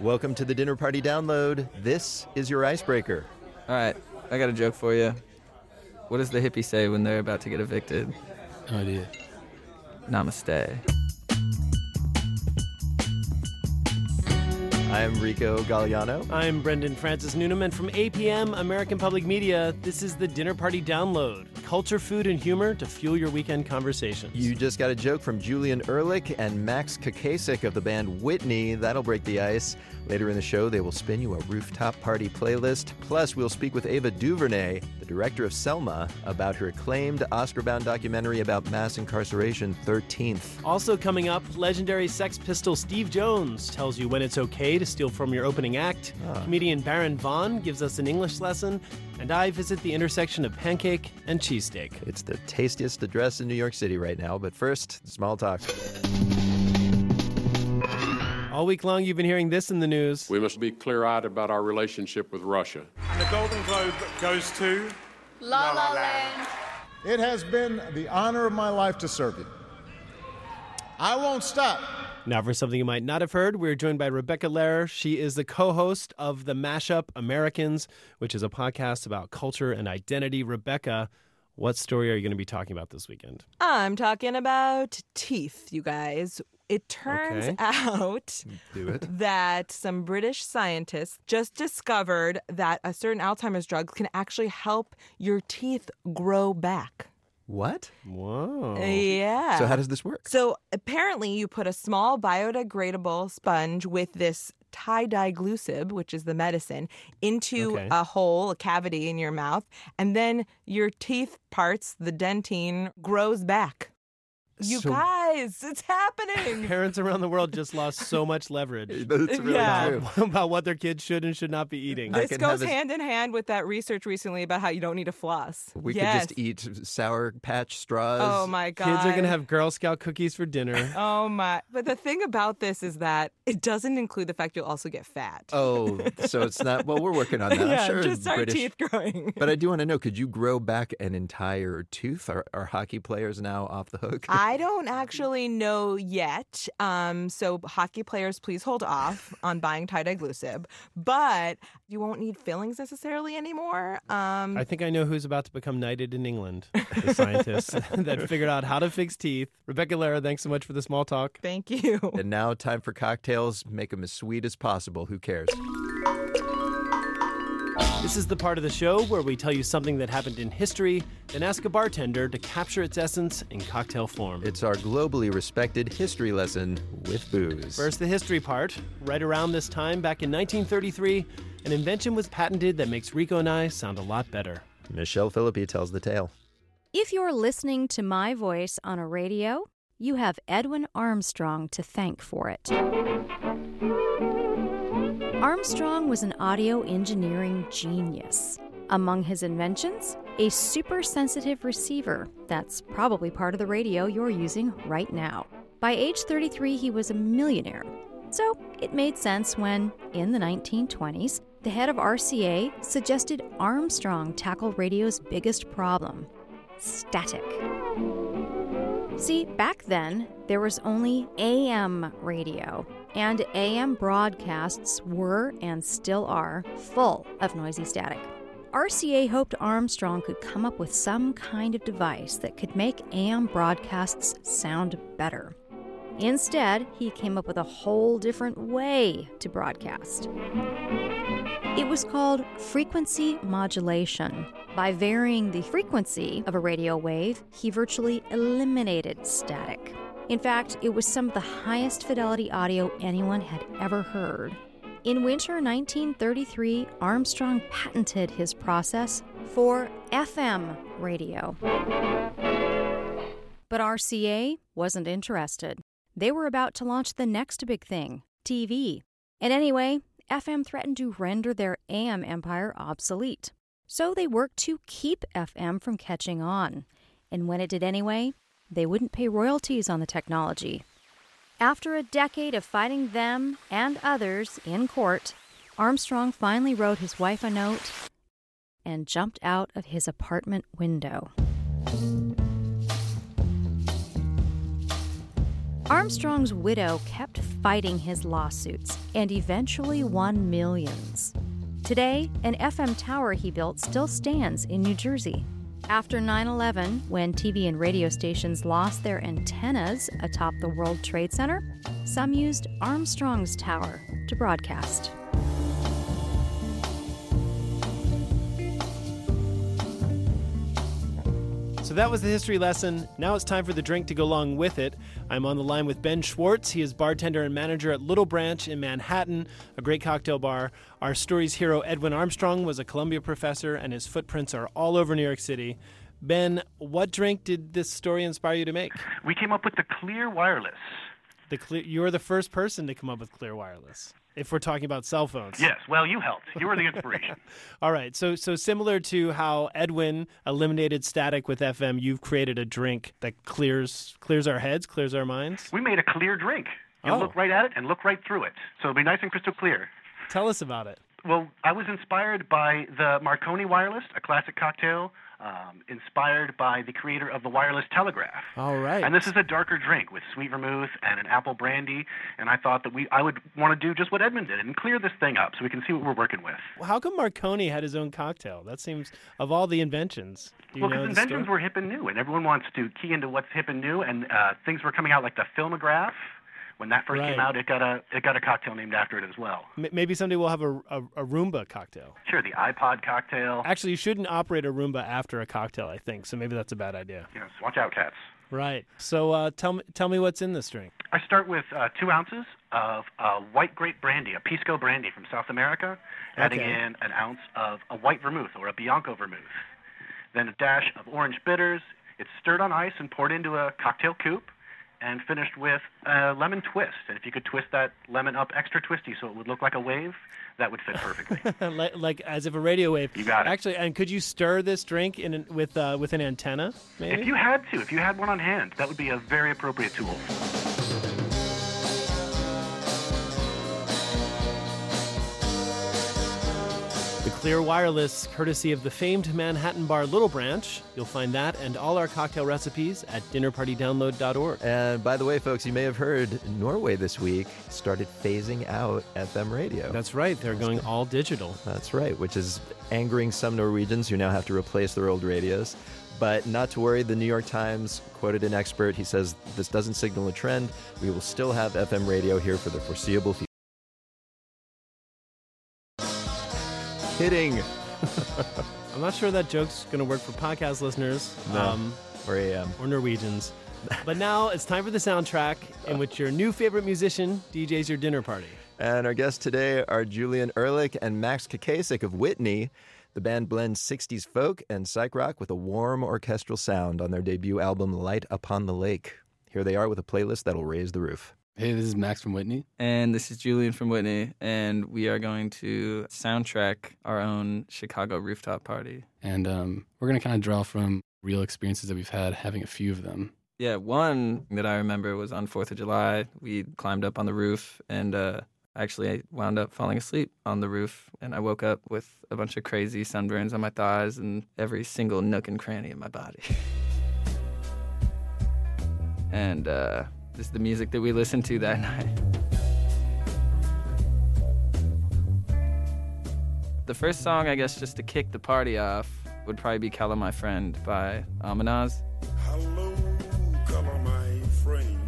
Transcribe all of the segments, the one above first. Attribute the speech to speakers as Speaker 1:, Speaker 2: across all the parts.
Speaker 1: Welcome to the Dinner Party Download. This is your icebreaker.
Speaker 2: All right, I got a joke for you. What does the hippie say when they're about to get evicted?
Speaker 3: No idea.
Speaker 2: Namaste.
Speaker 1: I'm Rico Gagliano.
Speaker 3: I'm Brendan Francis Newnham, and from APM American Public Media, this is the Dinner Party Download culture, food, and humor to fuel your weekend conversations.
Speaker 1: You just got a joke from Julien Ehrlich and Max Kakacek of the band Whitney. That'll break the ice. Later in the show, they will spin you a rooftop party playlist. Plus, we'll speak with Ava DuVernay, the director of Selma, about her acclaimed Oscar bound documentary about mass incarceration, 13th.
Speaker 3: Also, coming up, legendary Sex Pistol Steve Jones tells you when it's okay to steal from your opening act. Ah. Comedian Baron Vaughn gives us an English lesson. And I visit the intersection of pancake and cheesesteak.
Speaker 1: It's the tastiest address in New York City right now, but first, small talk.
Speaker 3: All week long, you've been hearing this in the news.
Speaker 4: We must be clear eyed about our relationship with Russia.
Speaker 5: And the Golden Globe goes to
Speaker 6: La La Land.
Speaker 7: It has been the honor of my life to serve you. I won't stop.
Speaker 3: Now, for something you might not have heard, we're joined by Rebecca Lehrer. She is the co host of The Mashup Americans, which is a podcast about culture and identity. Rebecca, what story are you going to be talking about this weekend?
Speaker 8: I'm talking about teeth, you guys. It turns okay. out that some British scientists just discovered that a certain Alzheimer's drug can actually help your teeth grow back.
Speaker 1: What?
Speaker 3: Whoa.
Speaker 8: Yeah.
Speaker 1: So, how does this work?
Speaker 8: So, apparently, you put a small biodegradable sponge with this tideglusib, which is the medicine, into okay. a hole, a cavity in your mouth, and then your teeth parts, the dentine, grows back. You so, guys, it's happening.
Speaker 3: Parents around the world just lost so much leverage.
Speaker 1: That's really yeah.
Speaker 3: true. about what their kids should and should not be eating.
Speaker 8: This goes hand in hand with that research recently about how you don't need to floss.
Speaker 1: We
Speaker 8: yes.
Speaker 1: could just eat sour patch straws.
Speaker 8: Oh my god.
Speaker 3: Kids are going to have Girl Scout cookies for dinner.
Speaker 8: oh my. But the thing about this is that it doesn't include the fact you'll also get fat.
Speaker 1: Oh, so it's not well, we're working on that.
Speaker 8: yeah,
Speaker 1: I'm sure
Speaker 8: just start
Speaker 1: British,
Speaker 8: teeth growing.
Speaker 1: but I do want to know, could you grow back an entire tooth? Are, are hockey players now off the hook?
Speaker 8: I don't actually know yet. Um, so hockey players, please hold off on buying tie dye tideglusib. But you won't need fillings necessarily anymore. Um,
Speaker 3: I think I know who's about to become knighted in England. The scientists that figured out how to fix teeth. Rebecca Lehrer, thanks so much for the small talk.
Speaker 8: Thank you.
Speaker 1: And now time for cocktails. Make them as sweet as possible. Who cares?
Speaker 3: This is the part of the show where we tell you something that happened in history, then ask a bartender to capture its essence in cocktail form.
Speaker 1: It's our globally respected history lesson with booze.
Speaker 3: First, the history part. Right around this time, back in 1933, an invention was patented that makes Rico and I sound a lot better.
Speaker 1: Michelle Philippi tells the tale.
Speaker 9: If you're listening to my voice on a radio, you have Edwin Armstrong to thank for it. Armstrong was an audio engineering genius. Among his inventions, a super sensitive receiver that's probably part of the radio you're using right now. By age 33, he was a millionaire. So it made sense when, in the 1920s, the head of RCA suggested Armstrong tackle radio's biggest problem static. See, back then, there was only AM radio, and AM broadcasts were and still are full of noisy static. RCA hoped Armstrong could come up with some kind of device that could make AM broadcasts sound better. Instead, he came up with a whole different way to broadcast. It was called frequency modulation. By varying the frequency of a radio wave, he virtually eliminated static. In fact, it was some of the highest fidelity audio anyone had ever heard. In winter 1933, Armstrong patented his process for FM radio. But RCA wasn't interested. They were about to launch the next big thing TV. And anyway, FM threatened to render their AM empire obsolete. So they worked to keep FM from catching on. And when it did anyway, they wouldn't pay royalties on the technology. After a decade of fighting them and others in court, Armstrong finally wrote his wife a note and jumped out of his apartment window. Armstrong's widow kept fighting his lawsuits, and eventually won millions. Today, an FM tower he built still stands in New Jersey. After 9 11, when TV and radio stations lost their antennas atop the World Trade Center, some used Armstrong's Tower to broadcast.
Speaker 3: That was the history lesson. Now it's time for the drink to go along with it. I'm on the line with Ben Schwartz. He is bartender and manager at Little Branch in Manhattan, a great cocktail bar. Our story's hero, Edwin Armstrong, was a Columbia professor, and his footprints are all over New York City. Ben, what drink did this story inspire you to make?
Speaker 10: We came up with the Clear Wireless.
Speaker 3: The clear, you are the first person to come up with Clear Wireless if we're talking about cell phones.
Speaker 10: Yes, well, you helped. You were the inspiration.
Speaker 3: All right. So so similar to how Edwin eliminated static with FM, you've created a drink that clears clears our heads, clears our minds.
Speaker 10: We made a clear drink. You
Speaker 3: Oh.
Speaker 10: look right at it and look right through it. So it'll be nice and crystal clear.
Speaker 3: Tell us about it.
Speaker 10: Well, I was inspired by the Marconi Wireless, a classic cocktail, um, inspired by the creator of the wireless telegraph.
Speaker 3: All right.
Speaker 10: And this is a darker drink with sweet vermouth and an apple brandy. And I thought that we, I would want to do just what Edmund did and clear this thing up so we can see what we're working with.
Speaker 3: Well, How come Marconi had his own cocktail? That seems of all the inventions. Do you
Speaker 10: well,
Speaker 3: know
Speaker 10: because
Speaker 3: the
Speaker 10: inventions
Speaker 3: story?
Speaker 10: were hip and new, and everyone wants to key into what's hip and new. And uh, things were coming out like the Filmograph. When that first
Speaker 3: Right.
Speaker 10: came out, it got a it got a cocktail named after it as well.
Speaker 3: Maybe someday we'll have a, a, a Roomba cocktail.
Speaker 10: Sure, the iPod cocktail.
Speaker 3: Actually, you shouldn't operate a Roomba after a cocktail, I think. So maybe that's a bad idea.
Speaker 10: Yes, watch out, cats.
Speaker 3: Right. So uh, tell me, tell me what's in this drink.
Speaker 10: I start with uh, two ounces of uh, white grape brandy, a pisco brandy from South America, adding
Speaker 3: Okay.
Speaker 10: in an ounce of a white vermouth or a Bianco vermouth. Then a dash of orange bitters. It's stirred on ice and poured into a cocktail coupe, and finished with a lemon twist. And if you could twist that lemon up extra twisty so it would look like a wave, that would fit perfectly.
Speaker 3: like, like as if a radio wave.
Speaker 10: You got it.
Speaker 3: Actually, and could you stir this drink in an, with uh, with an antenna? Maybe.
Speaker 10: if you had to, if you had one on hand, that would be a very appropriate tool.
Speaker 3: Clear Wireless, courtesy of the famed Manhattan bar Little Branch. You'll find that and all our cocktail recipes at dinnerpartydownload.org.
Speaker 1: And by the way, folks, you may have heard Norway this week started phasing out FM radio.
Speaker 3: That's right, they're going all digital.
Speaker 1: That's right, which is angering some Norwegians who now have to replace their old radios. But not to worry, the New York Times quoted an expert. He says this doesn't signal a trend. We will still have FM radio here for the foreseeable future. Kidding.
Speaker 3: I'm not sure that joke's going to work for podcast listeners um,
Speaker 1: Or AM.
Speaker 3: or Norwegians. but now it's time for the soundtrack in which your new favorite musician DJs your dinner party.
Speaker 1: And our guests today are Julien Ehrlich and Max Kakacek of Whitney. The band blends 60s folk and psych rock with a warm orchestral sound on their debut album, Light Upon the Lake. Here they are with a playlist that'll raise the roof.
Speaker 2: Hey, this is Max from Whitney. And this is Julien from Whitney. And we are going to soundtrack our own Chicago rooftop party.
Speaker 11: And um, we're going to kind of draw from real experiences that we've had, having a few of them.
Speaker 2: Yeah, one that I remember was on 4th of July. We climbed up on the roof and uh, actually I wound up falling asleep on the roof. And I woke up with a bunch of crazy sunburns on my thighs and every single nook and cranny of my body. and uh, this is the music that we listened to that night. The first song, I guess, just to kick the party off, would probably be Color My Friend by Amanaz.
Speaker 12: Hello, color my friend.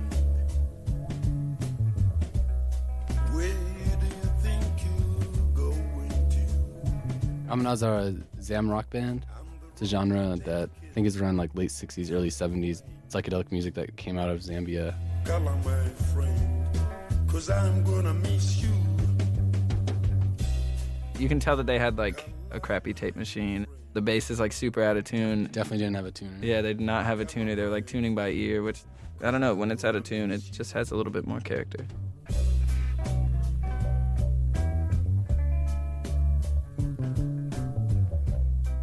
Speaker 12: Where do you think you're going to?
Speaker 11: Amanaz are a Zam rock band. It's a genre that I think is around like late 60s, early 70s. Psychedelic music that came out of Zambia.
Speaker 12: Color my friend. Cause I'm gonna miss you.
Speaker 2: You can tell that they had like a crappy tape machine. The bass is like super out of tune.
Speaker 11: Definitely didn't have a tuner.
Speaker 2: Yeah, they did not have a tuner. They were like tuning by ear, which I don't know. When it's out of tune, it just has a little bit more character.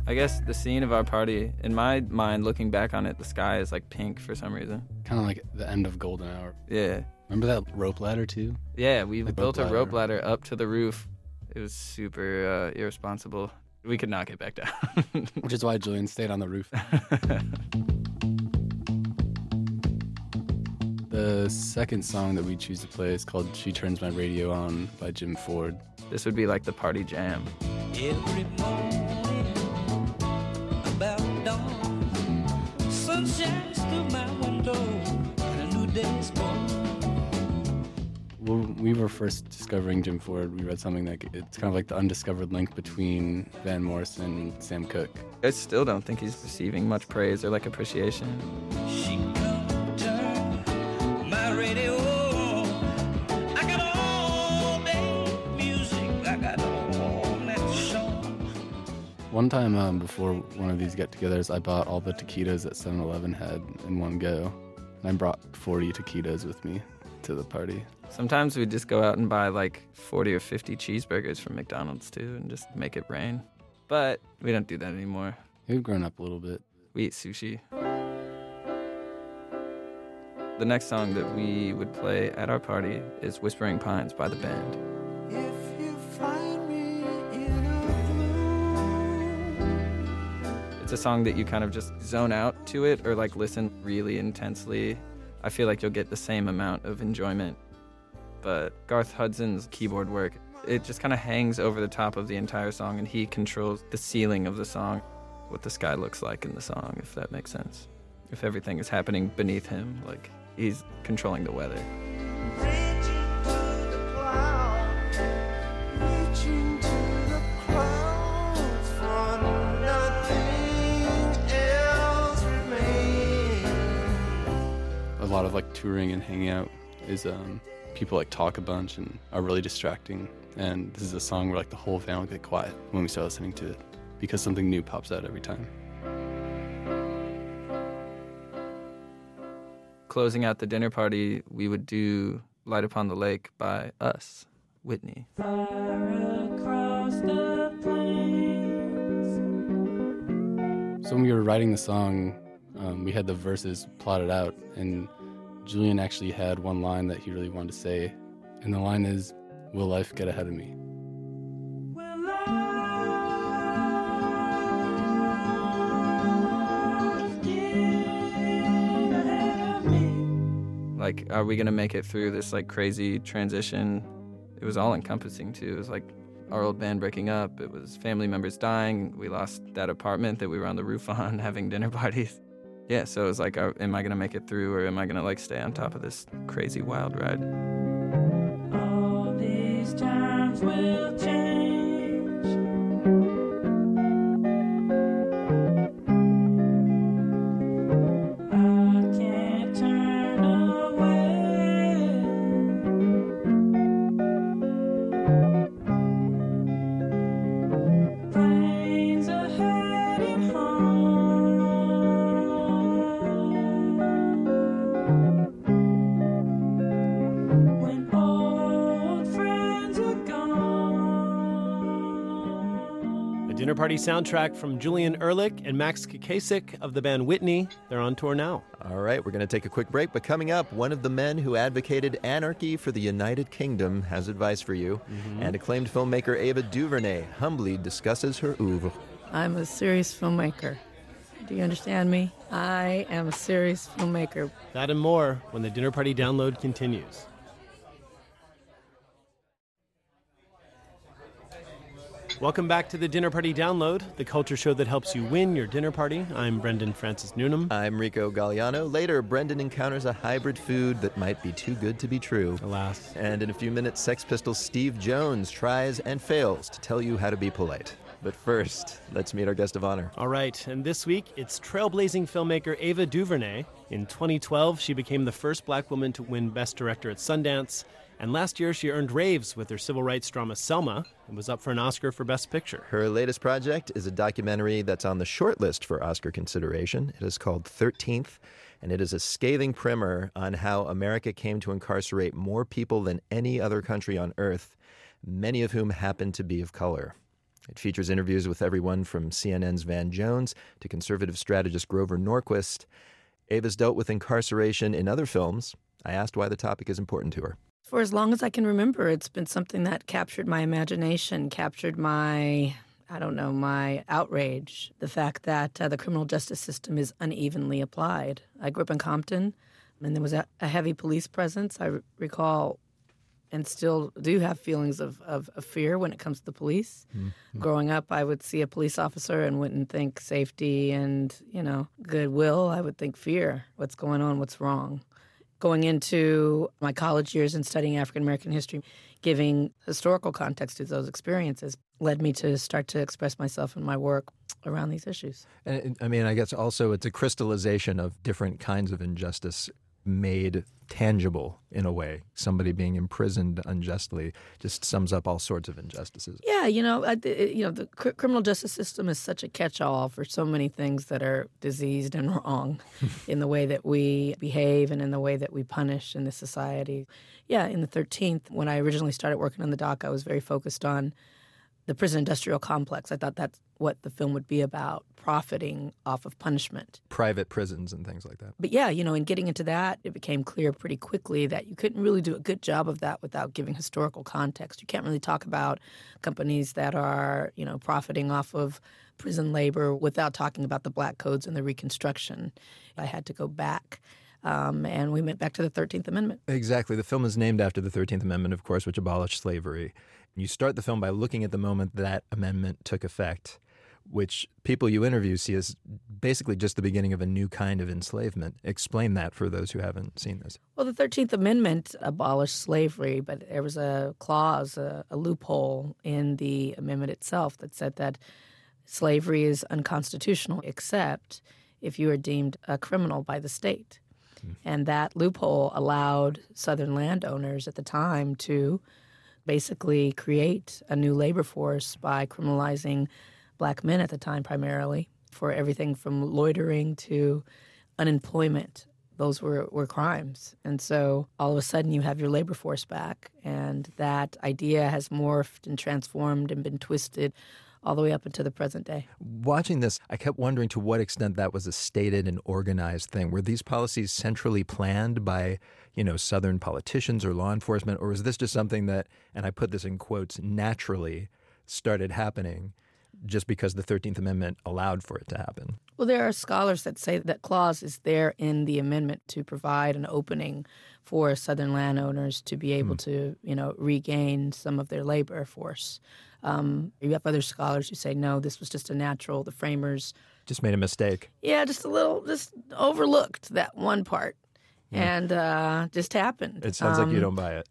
Speaker 2: I guess the scene of our party, in my mind, looking back on it, the sky is like pink for some reason.
Speaker 11: Kind of like the end of Golden Hour.
Speaker 2: Yeah.
Speaker 11: Remember that rope ladder too?
Speaker 2: Yeah, we
Speaker 11: Like
Speaker 2: built
Speaker 11: rope
Speaker 2: a rope ladder up to the roof. It was super uh, irresponsible. We could not get back down.
Speaker 11: Which is why Julien stayed on the roof. The second song that we choose to play is called She Turns My Radio On by Jim Ford.
Speaker 2: This would be like the party jam.
Speaker 12: Every morning day's born.
Speaker 11: When we were first discovering Jim Ford, we read something that it's kind of like the undiscovered link between Van Morrison and Sam Cooke.
Speaker 2: I still don't think he's receiving much praise or like appreciation.
Speaker 12: She come turn my radio on. I got all day music, I got all that song.
Speaker 11: One time um, before one of these get-togethers, I bought all the taquitos that 7-Eleven had in one go, and I brought 40 taquitos with me to the party.
Speaker 2: Sometimes we'd just go out and buy like 40 or 50 cheeseburgers from McDonald's too and just make it rain. But we don't do that anymore.
Speaker 11: We've grown up a little bit.
Speaker 2: We eat sushi. The next song that we would play at our party is Whispering Pines by the band.
Speaker 12: A
Speaker 2: song that you kind of just zone out to it or like listen really intensely. I feel like you'll get the same amount of enjoyment. But Garth Hudson's keyboard work, it just kind of hangs over the top of the entire song and he controls the ceiling of the song, what the sky looks like in the song, if that makes sense. If everything is happening beneath him, like he's controlling the weather.
Speaker 11: Lot of like touring and hanging out is um, people like talk a bunch and are really distracting. And this is a song where like the whole van will get quiet when we start listening to it because something new pops out every time.
Speaker 2: Closing out the dinner party, we would do Light Upon the Lake by us, Whitney.
Speaker 12: Across the plains.
Speaker 11: So when we were writing the song, um, we had the verses plotted out, and Julien actually had one line that he really wanted to say, and the line is, "Will life get ahead of me?"
Speaker 2: Like, are we gonna make it through this like crazy transition? It was all encompassing too. It was like our old band breaking up. It was family members dying. We lost that apartment that we were on the roof on having dinner parties. Yeah, so it was like, are, am I gonna make it through, or am I gonna like stay on top of this crazy wild ride?
Speaker 3: Party soundtrack from Julien Ehrlich and Max Kakacek of the band Whitney. They're on tour now.
Speaker 1: All right, we're going to take a quick break, but coming up, one of the men who advocated anarchy for the United Kingdom has advice for you. Mm-hmm. And acclaimed filmmaker Ava DuVernay humbly discusses her oeuvre.
Speaker 13: I'm a serious filmmaker. Do you understand me? I am a serious filmmaker.
Speaker 3: That and more when the dinner party download continues. Welcome back to the Dinner Party Download, the culture show that helps you win your dinner party. I'm Brendan Francis Newnham.
Speaker 1: I'm Rico Gagliano. Later, Brendan encounters a hybrid food that might be too good to be true.
Speaker 3: Alas.
Speaker 1: And in a few minutes, Sex Pistols Steve Jones tries and fails to tell you how to be polite. But first, let's meet our guest of honor.
Speaker 3: All right, and this week it's trailblazing filmmaker Ava DuVernay. In 2012, she became the first black woman to win Best Director at Sundance. And last year, she earned raves with her civil rights drama Selma and was up for an Oscar for Best Picture.
Speaker 1: Her latest project is a documentary that's on the short list for Oscar consideration. It is called 13th, and it is a scathing primer on how America came to incarcerate more people than any other country on earth, many of whom happen to be of color. It features interviews with everyone from CNN's Van Jones to conservative strategist Grover Norquist. Ava's dealt with incarceration in other films. I asked why the topic is important to her.
Speaker 13: For as long as I can remember, it's been something that captured my imagination, captured my, I don't know, my outrage. The fact that uh, the criminal justice system is unevenly applied. I grew up in Compton. And there was a, a heavy police presence. I r- recall and still do have feelings of, of, of fear when it comes to the police.
Speaker 1: Mm-hmm.
Speaker 13: Growing up, I would see a police officer and wouldn't think safety and, you know, goodwill. I would think fear. What's going on? What's wrong? Going into my college years and studying African American history, giving historical context to those experiences led me to start to express myself in my work around these issues.
Speaker 1: And I mean, I guess also it's a crystallization of different kinds of injustice made tangible in a way. Somebody being imprisoned unjustly just sums up all sorts of injustices.
Speaker 13: Yeah, you know, I, you know, the cr- criminal justice system is such a catch-all for so many things that are diseased and wrong in the way that we behave and in the way that we punish in this society. Yeah, in the 13th, when I originally started working on the doc, I was very focused on the prison industrial complex. I thought that's what the film would be about, profiting off of punishment.
Speaker 1: Private prisons and things like that.
Speaker 13: But yeah, you know, in getting into that, it became clear pretty quickly that you couldn't really do a good job of that without giving historical context. You can't really talk about companies that are, you know, profiting off of prison labor without talking about the black codes and the Reconstruction. I had to go back. Um, and we went back to the 13th Amendment.
Speaker 1: Exactly. The film is named after the 13th Amendment, of course, which abolished slavery. You start the film by looking at the moment that amendment took effect, which people you interview see as basically just the beginning of a new kind of enslavement. Explain that for those who haven't seen this.
Speaker 13: Well, the 13th Amendment abolished slavery, but there was a clause, a, a loophole in the amendment itself that said that slavery is unconstitutional except if you are deemed a criminal by the state. Hmm. And that loophole allowed Southern landowners at the time to basically create a new labor force by criminalizing black men at the time, primarily, for everything from loitering to unemployment. Those were, were crimes. And so all of a sudden you have your labor force back. And that idea has morphed and transformed and been twisted all the way up into the present day.
Speaker 1: Watching this, I kept wondering to what extent that was a stated and organized thing. Were these policies centrally planned by, you know, Southern politicians or law enforcement, or was this just something that, and I put this in quotes, naturally started happening just because the 13th Amendment allowed for it to happen?
Speaker 13: Well, there are scholars that say that clause is there in the amendment to provide an opening for Southern landowners to be able to, you know, regain some of their labor force. Um, you have other scholars who say no, this was just a natural. The framers
Speaker 1: Just made a mistake.
Speaker 13: yeah, just a little, just overlooked that one part, and uh, just happened.
Speaker 1: It sounds like you
Speaker 13: Um,
Speaker 1: don't buy it.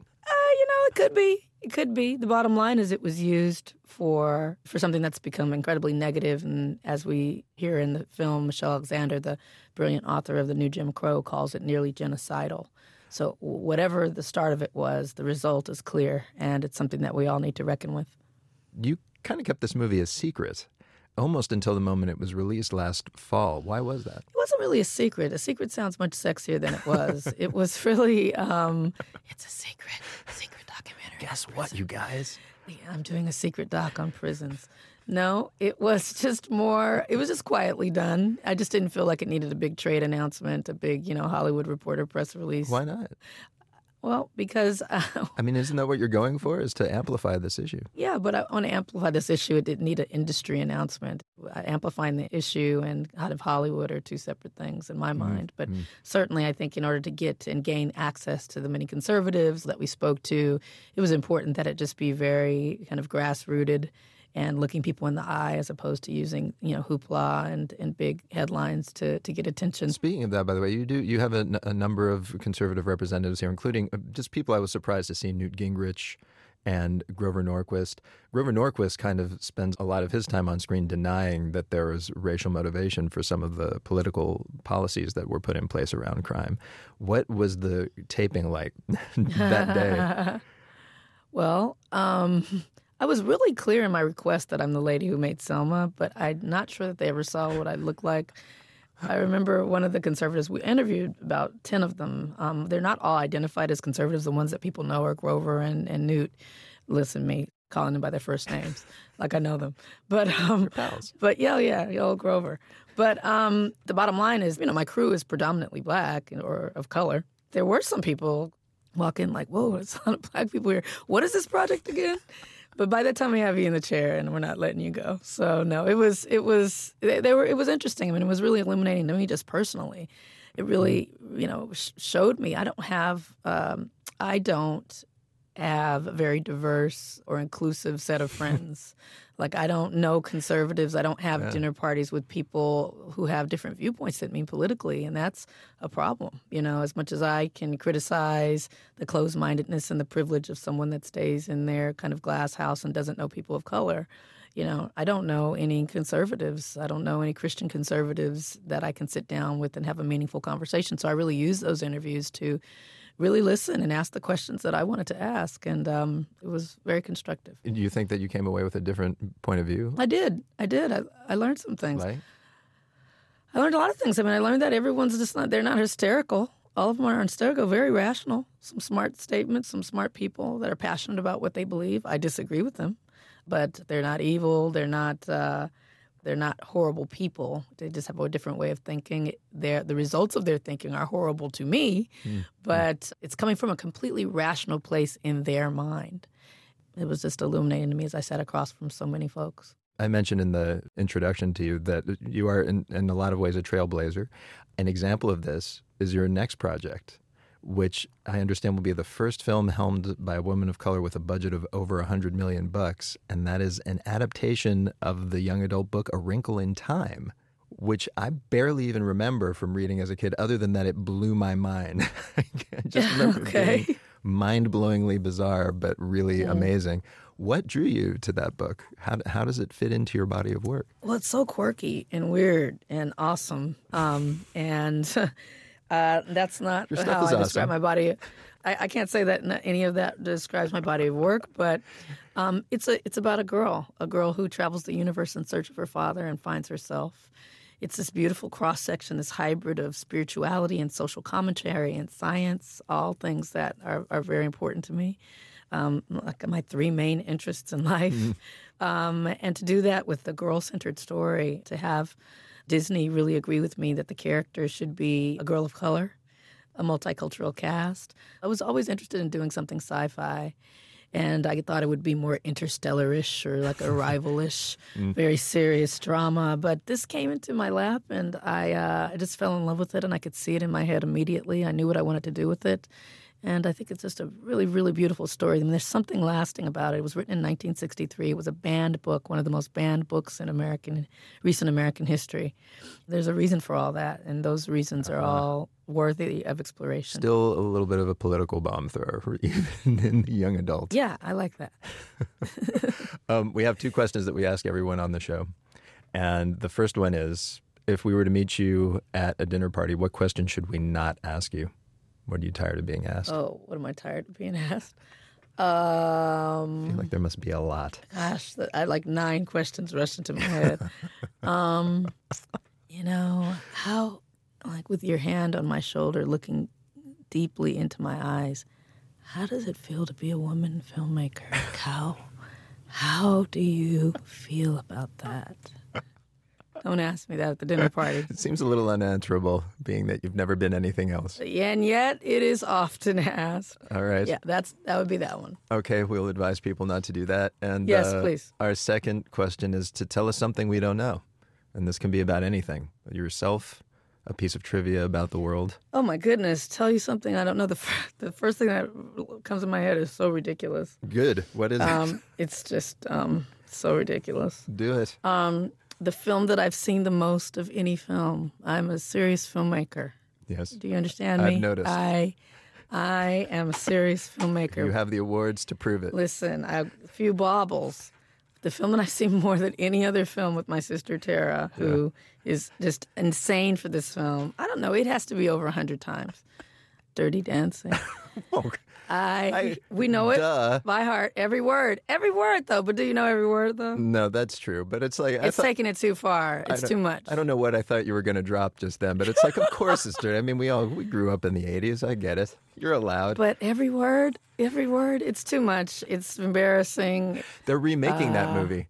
Speaker 13: It could be. It could be. The bottom line is it was used for for something that's become incredibly negative. and as we hear in the film, Michelle Alexander, the brilliant author of the New Jim Crow, calls it nearly genocidal. So whatever the start of it was, the result is clear, and it's something that we all need to reckon with.
Speaker 1: You kind of kept this movie a secret almost until the moment it was released last fall. Why was that?
Speaker 13: It wasn't really a secret. A secret sounds much sexier than it was. it was really, um, it's a secret, a secret.
Speaker 1: Guess what, you guys?
Speaker 13: Yeah, I'm doing a secret doc on prisons. No, it was just more, it was just quietly done. I just didn't feel like it needed a big trade announcement, a big, you know, Hollywood Reporter press release.
Speaker 1: Why not?
Speaker 13: Well, because, uh,
Speaker 1: I mean, isn't that what you're going for? Is to amplify this issue?
Speaker 13: yeah, but I want to amplify this issue. It didn't need an industry announcement. Uh, Amplifying the issue and out of Hollywood are two separate things in my mind. But certainly, I think in order to get and gain access to the many conservatives that we spoke to, it was important that it just be very kind of grassrooted and looking people in the eye as opposed to using you know hoopla and, and big headlines to, to get attention.
Speaker 1: Speaking of that, by the way, you do you have a, n- a number of conservative representatives here, including uh, just people I was surprised to see Newt Gingrich and Grover Norquist. Grover Norquist kind of spends a lot of his time on screen denying that there was racial motivation for some of the political policies that were put in place around crime. What was the taping like that day?
Speaker 13: Well, um, I was really clear in my request that I'm the lady who made Selma, but I'm not sure that they ever saw what I looked like. I remember one of the conservatives we interviewed, about 10 of them. Um, they're not all identified as conservatives. The ones that people know are Grover and, and Newt. Listen me calling them by their first names, like I know them. But um. But yeah, yeah, old Grover. But um, the bottom line is, you know, my crew is predominantly black or of color. There were some people walk in like, whoa, there's a lot of black people here. What is this project again? But by that time, we have you in the chair, and we're not letting you go. So no, it was it was they, they were it was interesting. I mean, it was really illuminating to me just personally. it really, you know, sh- showed me I don't have, um, I don't have a very diverse or inclusive set of friends. like I don't know conservatives. I don't have
Speaker 14: Yeah.
Speaker 13: dinner parties with people who have different viewpoints than me politically, and that's a problem. You know, as much as I can criticize the closed-mindedness and the privilege of someone that stays in their kind of glass house and doesn't know people of color. You know, I don't know any conservatives. I don't know any Christian conservatives that I can sit down with and have a meaningful conversation. So I really use those interviews to really listen and ask the questions that I wanted to ask. And um, it was very constructive.
Speaker 1: Do you think that you came away with a different point of view?
Speaker 13: I did. I did. I, I learned some things.
Speaker 1: Right.
Speaker 13: I learned a lot of things. I mean, I learned that everyone's just not, they're not hysterical. All of them are hysterical, very rational. Some smart statements, some smart people that are passionate about what they believe. I disagree with them, but they're not evil. They're not, uh, they're not horrible people. They just have a different way of thinking. The results of their thinking are horrible to me, mm, mm. but it's coming from a completely rational place in their mind. It was just illuminating to me as I sat across from so many folks.
Speaker 1: I mentioned in the introduction to you that you are, in, in a lot of ways, a trailblazer. An example of this is your next project, which I understand will be the first film helmed by a woman of color with a budget of over a hundred million bucks, and that is an adaptation of the young adult book A Wrinkle in Time, which I barely even remember from reading as a kid. Other than that, it blew my mind. I just remember
Speaker 13: Okay.
Speaker 1: being mind-blowingly bizarre, but really
Speaker 13: Mm.
Speaker 1: amazing. What drew you to that book? How how does it fit into your body of work?
Speaker 13: Well, it's so quirky and weird and awesome. Um, and uh, that's not
Speaker 1: Your
Speaker 13: how I describe my body. I, I can't say that any of that describes my body of work, but um, it's a it's about a girl, a girl who travels the universe in search of her father and finds herself. It's this beautiful cross section, this hybrid of spirituality and social commentary and science, all things that are, are very important to me. Um, like my three main interests in life. Um, and to do that with a girl centered story, to have Disney really agree with me that the character should be a girl of color, a multicultural cast. I was always interested in doing something sci fi. And I thought it would be more interstellarish or like a rivalish,
Speaker 14: Mm.
Speaker 13: very serious drama. But this came into my lap, and I, uh, I just fell in love with it, and I could see it in my head immediately. I knew what I wanted to do with it. And I think it's just a really, really beautiful story. I mean, there's something lasting about it. It was written in 1963. It was a banned book, one of the most banned books in American, recent American history. There's a reason for all that, and those reasons are all worthy of exploration.
Speaker 1: Still a little bit of a political bomb thrower, even in the young adult.
Speaker 13: Yeah, I like that.
Speaker 1: Um, we have two questions that we ask everyone on the show. And the first one is if we were to meet you at a dinner party, what question should we not ask you? What are you tired of being asked?
Speaker 13: Oh, what am I tired of being asked? Um,
Speaker 1: I feel like there must be a lot.
Speaker 13: Gosh, I had like nine questions rushed into my head. um, you know, how, like with your hand on my shoulder, looking deeply into my eyes, how does it feel to be a woman filmmaker? How, how do you feel about that? Don't ask me that at the dinner party.
Speaker 1: It seems a little unanswerable, being that you've never been anything else.
Speaker 13: And yet, it is often asked.
Speaker 1: All right.
Speaker 13: Yeah, that's that would be that one.
Speaker 1: Okay, we'll advise people not to do that. And
Speaker 13: Yes,
Speaker 1: uh,
Speaker 13: please.
Speaker 1: Our second question is to tell us something we don't know, and this can be about anything: yourself, a piece of trivia about the world.
Speaker 13: Oh my goodness! Tell you something I don't know. The fir- the first thing that comes in my head is so ridiculous.
Speaker 1: Good. What is it?
Speaker 13: Um, it's just um, so ridiculous.
Speaker 1: Do it.
Speaker 13: Um, the film that I've seen the most of any film. I'm a serious filmmaker.
Speaker 1: Yes.
Speaker 13: Do you understand
Speaker 1: I've noticed.
Speaker 13: I, I am a serious filmmaker.
Speaker 1: You have the awards to prove it.
Speaker 13: Listen, I, a few baubles. The film that I've seen more than any other film with my sister Tara, who is just insane for this film. I don't know. It has to be over a hundred times. Dirty Dancing. I, we know it by heart, every word, every word though. But do you know every word though?
Speaker 1: No, that's true. But it's like I
Speaker 13: It's
Speaker 1: thought-
Speaker 13: taking it too far. It's too much.
Speaker 1: I don't know what I thought you were going to drop just then, but it's like, of course it's dirty. I mean, we all we grew up in the '80s. I get it. You're allowed.
Speaker 13: But every word, every word, it's too much. It's embarrassing.
Speaker 1: They're remaking that
Speaker 13: Uh,
Speaker 1: movie.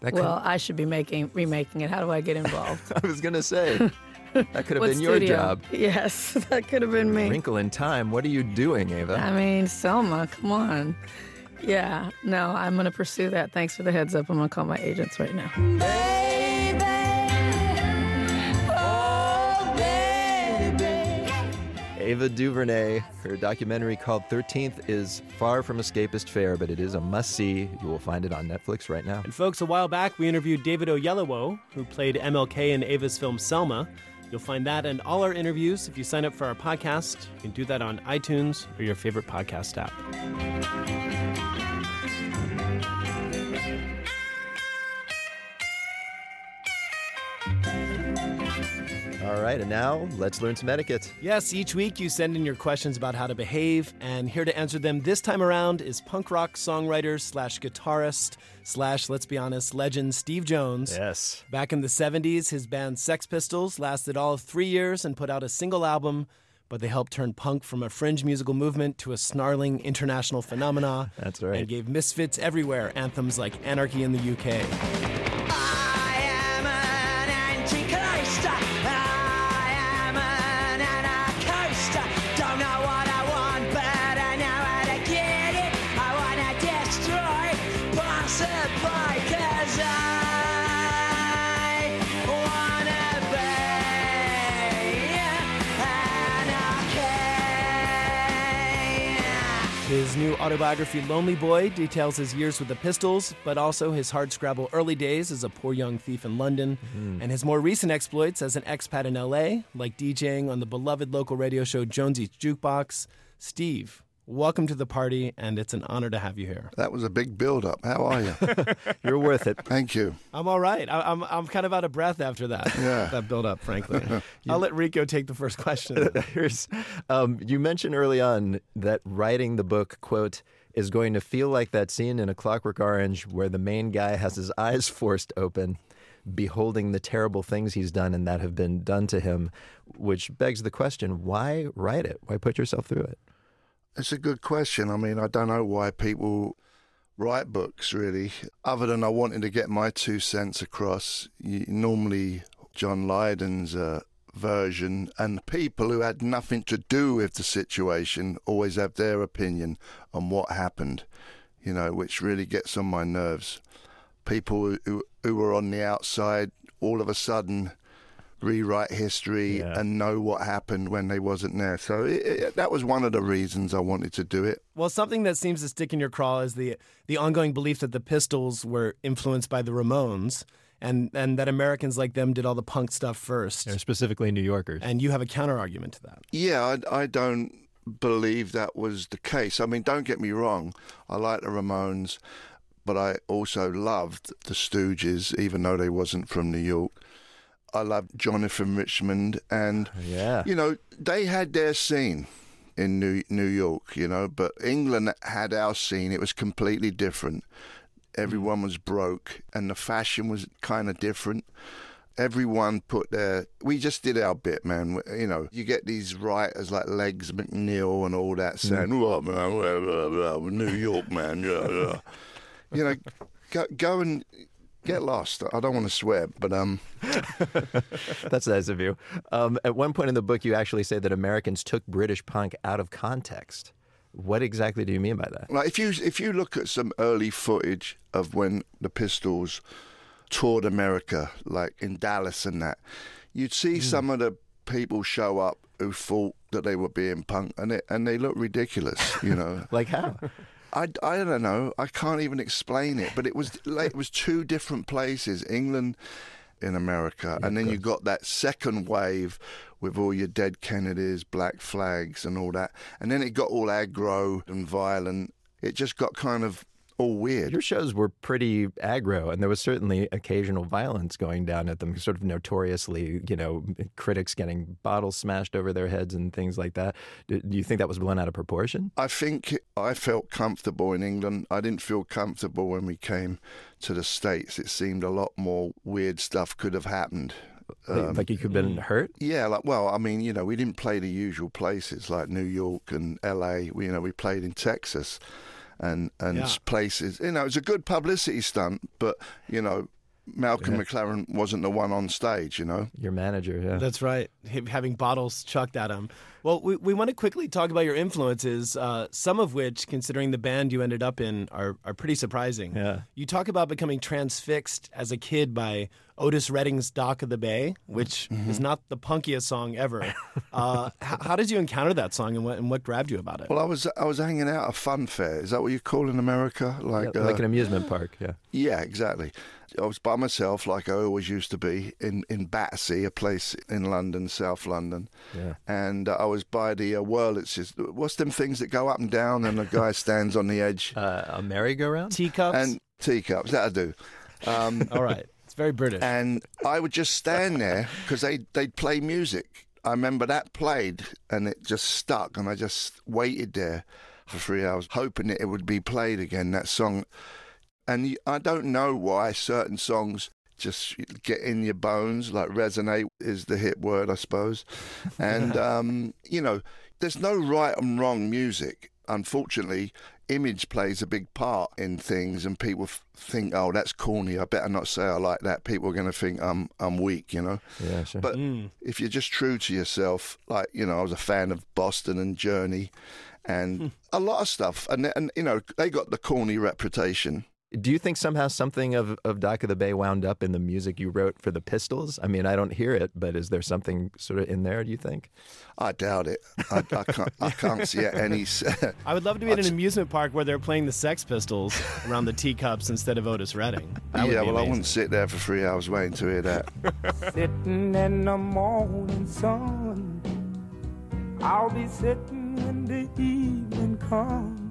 Speaker 1: That could-
Speaker 13: Well, I should be making remaking it. How do I get involved?
Speaker 1: I was going to say that could have
Speaker 13: What
Speaker 1: been your
Speaker 13: studio?
Speaker 1: job.
Speaker 13: Yes, that could have been me.
Speaker 1: Wrinkle in Time. What are you doing, Ava?
Speaker 13: I mean, Selma, come on. Yeah, no, I'm going to pursue that. Thanks for the heads up. I'm going to call my agents right now.
Speaker 12: Oh, baby,
Speaker 1: Ava DuVernay. Her documentary called 13th is far from escapist fare, but it is a must see. You will find it on Netflix right now.
Speaker 3: And folks, a while back we interviewed David Oyelowo, who played MLK in Ava's film Selma. You'll find that and all our interviews if you sign up for our podcast. You can do that on iTunes or your favorite podcast app.
Speaker 1: Right, and now let's learn some etiquette.
Speaker 3: Yes, each week you send in your questions about how to behave, and here to answer them this time around is punk rock songwriter slash guitarist slash, let's be honest, legend Steve Jones.
Speaker 1: Yes.
Speaker 3: Back in the 70s, his band Sex Pistols lasted all of three years and put out a single album, but they helped turn punk from a fringe musical movement to a snarling international phenomena.
Speaker 1: That's right.
Speaker 3: And gave misfits everywhere anthems like Anarchy in the UK. Autobiography, Lonely Boy, details his years with the Pistols, but also his hardscrabble early days as a poor young thief in London,
Speaker 1: Mm-hmm.
Speaker 3: and his more recent exploits as an expat in LA, like DJing on the beloved local radio show Jonesy's Jukebox. Steve, welcome to the party, and it's an honor to have you here.
Speaker 14: That was a big build up. How are you?
Speaker 1: You're worth it.
Speaker 14: Thank you.
Speaker 3: I'm all right. I, I'm, I'm kind of out of breath after that.
Speaker 14: Yeah.
Speaker 3: that build up, frankly. I'll let Rico take the first question.
Speaker 1: Here's, um, you mentioned early on that writing the book, quote, is going to feel like that scene in A Clockwork Orange where the main guy has his eyes forced open, beholding the terrible things he's done and that have been done to him, which begs the question why write it? Why put yourself through it?
Speaker 14: It's a good question. I mean, I don't know why people write books, really, other than I wanted to get my two cents across. Normally, John Lydon's uh, version, and people who had nothing to do with the situation always have their opinion on what happened, you know, which really gets on my nerves. People who, who were on the outside all of a sudden rewrite history
Speaker 1: Yeah.
Speaker 14: and know what happened when they wasn't there. So it, it, that was one of the reasons I wanted to do it.
Speaker 3: Well, something that seems to stick in your craw is the the ongoing belief that the Pistols were influenced by the Ramones, and and that Americans like them did all the punk stuff first.
Speaker 1: They're specifically New Yorkers.
Speaker 3: And you have a counter argument to that.
Speaker 14: Yeah, I, I don't believe that was the case. I mean, don't get me wrong. I like the Ramones, but I also loved the Stooges, even though they wasn't from New York. I loved Jonathan Richman, and
Speaker 1: Yeah.
Speaker 14: you know they had their scene in New New York, you know, but England had our scene. It was completely different. Everyone was broke, and the fashion was kind of different. Everyone put their. We just did our bit, man. You know, you get these writers like Legs McNeil and all that mm. saying, "What man, New York, man." Yeah, yeah. You know, go, go and get lost. I don't want to swear, but um,
Speaker 1: That's nice of you. Um, at one point in the book, you actually say that Americans took British punk out of context. What exactly do you mean by that?
Speaker 14: Like if you if you look at some early footage of when the Pistols toured America, like in Dallas and that, you'd see some of the people show up who thought that they were being punk, and it, and they look ridiculous, you know.
Speaker 1: Like how?
Speaker 14: I, I don't know. I can't even explain it. But it was like it was two different places, England in America, and then you got that second wave with all your dead Kennedys, black flags, and all that. And then it got all aggro and violent. It just got kind of all weird.
Speaker 1: Your shows were pretty aggro, and there was certainly occasional violence going down at them, sort of notoriously, you know, critics getting bottles smashed over their heads and things like that. Do, you think that was blown out of proportion?
Speaker 14: I think I felt comfortable in England. I didn't feel comfortable when we came to the States. It seemed a lot more weird stuff could have happened.
Speaker 1: Like- um, like you could have been mm. hurt?
Speaker 14: Yeah, like well, I mean, you know, we didn't play the usual places like New York and L.A. We, you know, we played in Texas and and
Speaker 3: Yeah.
Speaker 14: places. You know, it was a good publicity stunt, but you know, Malcolm
Speaker 3: Yeah.
Speaker 14: McLaren wasn't the one on stage, you know.
Speaker 1: Your manager, yeah.
Speaker 3: That's right. Him having bottles chucked at him. Well, we, we want to quickly talk about your influences, uh, some of which, considering the band you ended up in, are, are pretty surprising.
Speaker 1: Yeah.
Speaker 3: You talk about becoming transfixed as a kid by Otis Redding's Dock of the Bay, which
Speaker 14: Mm-hmm.
Speaker 3: is not the punkiest song ever. uh, how, how did you encounter that song and what, and what grabbed you about it?
Speaker 14: Well, I was I was hanging out at a fun fair. Is that what you call in America? Like
Speaker 1: Yeah, like
Speaker 14: uh,
Speaker 1: an amusement park, yeah.
Speaker 14: Yeah, exactly. I was by myself, like I always used to be, in, in Battersea, a place in London, South London.
Speaker 1: Yeah.
Speaker 14: And uh, I was by the uh, Waltzers. What's them things that go up and down and the guy stands on the edge?
Speaker 1: Uh, a merry-go-round?
Speaker 3: Teacups?
Speaker 14: And teacups, that'll do. Um,
Speaker 3: All right. It's very British.
Speaker 14: and I would just stand there because they, they'd play music. I remember that played and it just stuck, and I just waited there for three hours, hoping that it would be played again, that song. And I don't know why certain songs just get in your bones, like resonate is the hit word, I suppose. And, um, you know, there's no right and wrong music. Unfortunately, image plays a big part in things, and people f- think, "Oh, that's corny. I better not say I like that." People are going to think I'm I'm weak, you know.
Speaker 1: Yeah, sure.
Speaker 14: But
Speaker 3: Mm.
Speaker 14: if you're just true to yourself, like you know, I was a fan of Boston and Journey, and a lot of stuff, and and you know, they got the corny reputation.
Speaker 1: Do you think somehow something of, of Dock of the Bay wound up in the music you wrote for the Pistols? I mean, I don't hear it, but is there something sort of in there, do you think?
Speaker 14: I doubt it. I, I can't. I can't see any.
Speaker 3: I would love to be in an amusement park where they're playing the Sex Pistols around the teacups instead of Otis Redding. That would
Speaker 14: yeah,
Speaker 3: be
Speaker 14: well, I wouldn't sit there for three hours waiting to hear that.
Speaker 12: Sitting in the morning sun. I'll be sitting when the evening comes.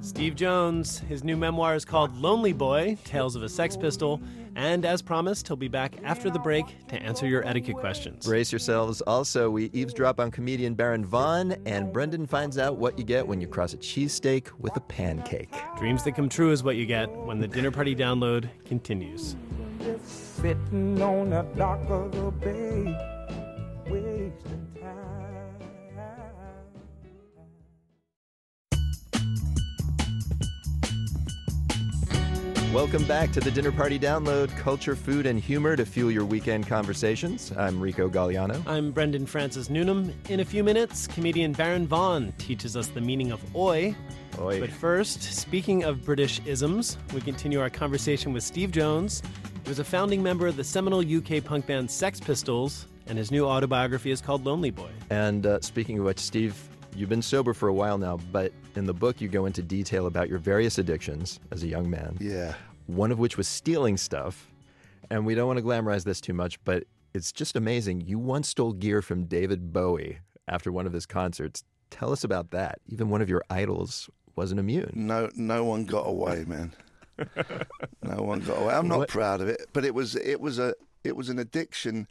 Speaker 3: Steve Jones, his new memoir is called Lonely Boy Tales of a Sex Pistol. And as promised, he'll be back after the break to answer your etiquette questions.
Speaker 1: Brace yourselves. Also, we eavesdrop on comedian Baron Vaughn, and Brendan finds out what you get when you cross a cheesesteak with a pancake.
Speaker 3: Dreams that come true is what you get when the dinner party download continues.
Speaker 12: Sitting on the dock of the bay, wasting
Speaker 1: Welcome back to the Dinner Party Download Culture, Food, and Humor to fuel your weekend conversations. I'm Rico Gagliano.
Speaker 3: I'm Brendan Francis Noonan. In a few minutes, comedian Baron Vaughn teaches us the meaning of oi.
Speaker 1: Oi.
Speaker 3: But first, speaking of British isms, we continue our conversation with Steve Jones. He was a founding member of the seminal UK punk band Sex Pistols, and his new autobiography is called Lonely Boy.
Speaker 1: And uh, speaking of which, Steve, you've been sober for a while now, but in the book you go into detail about your various addictions as a young man.
Speaker 14: Yeah.
Speaker 1: One of which was stealing stuff. And we don't want to glamorize this too much, but it's just amazing. You once stole gear from David Bowie after one of his concerts. Tell us about that. Even one of your idols wasn't immune.
Speaker 14: No, no one got away, man. no one got away. I'm not
Speaker 1: What-
Speaker 14: proud of it, but it was it was a it was an addiction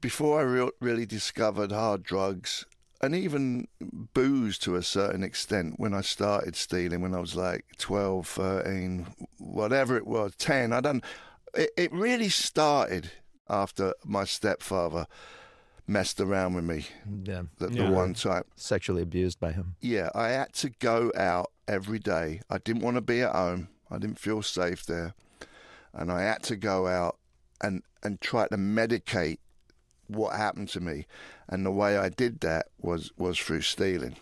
Speaker 14: before I re- really discovered hard drugs and even booze to a certain extent when I started stealing when I was like 12, 13, whatever it was, 10. I don't it, it really started after my stepfather messed around with me
Speaker 1: Yeah.
Speaker 14: the, the
Speaker 1: You
Speaker 14: one time.
Speaker 1: Sexually abused by him.
Speaker 14: Yeah, I had to go out every day. I didn't want to be at home. I didn't feel safe there. And I had to go out and, and try to medicate what happened to me. And the way I did that was, was through stealing.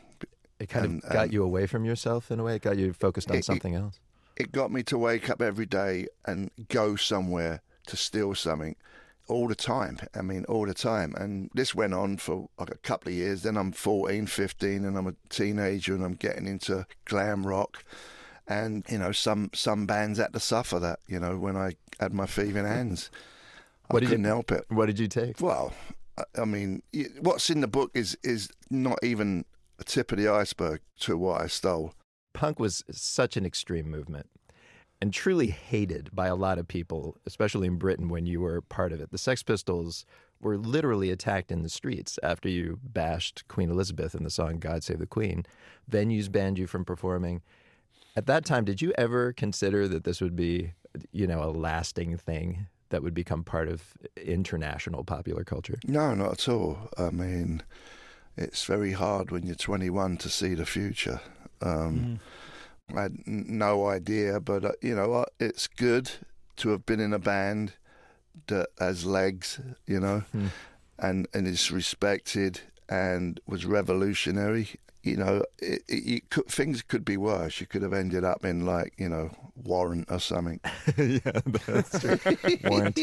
Speaker 1: It kind
Speaker 14: And-
Speaker 1: of got
Speaker 14: and
Speaker 1: you away from yourself in a way. It got you focused on
Speaker 14: It- it-
Speaker 1: something else.
Speaker 14: It got me to wake up every day and go somewhere to steal something all the time. I mean, all the time. And this went on for like a couple of years. Then I'm 14, 15, and I'm a teenager and I'm getting into glam rock. And, you know, some, some bands had to suffer that, you know, when I had my thieving hands.
Speaker 1: What
Speaker 14: I
Speaker 1: did you-
Speaker 14: couldn't help it.
Speaker 1: What did you take?
Speaker 14: Well, I- I mean, what's in the book is, is not even a tip of the iceberg to what I stole.
Speaker 1: Punk was such an extreme movement and truly hated by a lot of people, especially in Britain when you were part of it. The Sex Pistols were literally attacked in the streets after you bashed Queen Elizabeth in the song God Save the Queen. Venues banned you from performing. At that time, did you ever consider that this would be, you know, a lasting thing that would become part of international popular culture?
Speaker 14: No, not at all. I mean, it's very hard when you're 21 to see the future. Um, I had no idea, but uh, you know, uh, it's good to have been in a band that has legs, you know,
Speaker 1: Hmm.
Speaker 14: and and is respected and was revolutionary. You know, it, it, you could, things could be worse. You could have ended up in like you know Warrant or something.
Speaker 1: yeah, that's true. Warrant.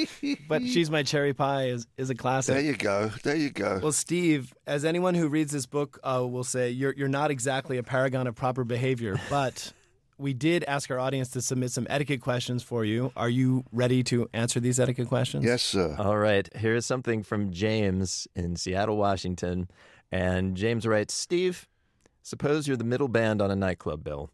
Speaker 3: But She's My Cherry Pie is, is a classic.
Speaker 14: There you go. There you go.
Speaker 3: Well, Steve, as anyone who reads this book uh, will say, you're, you're not exactly a paragon of proper behavior, but we did ask our audience to submit some etiquette questions for you. Are you ready to answer these etiquette questions?
Speaker 14: Yes, sir.
Speaker 1: All right. Here's something from James in Seattle, Washington. And James writes Steve, suppose you're the middle band on a nightclub bill.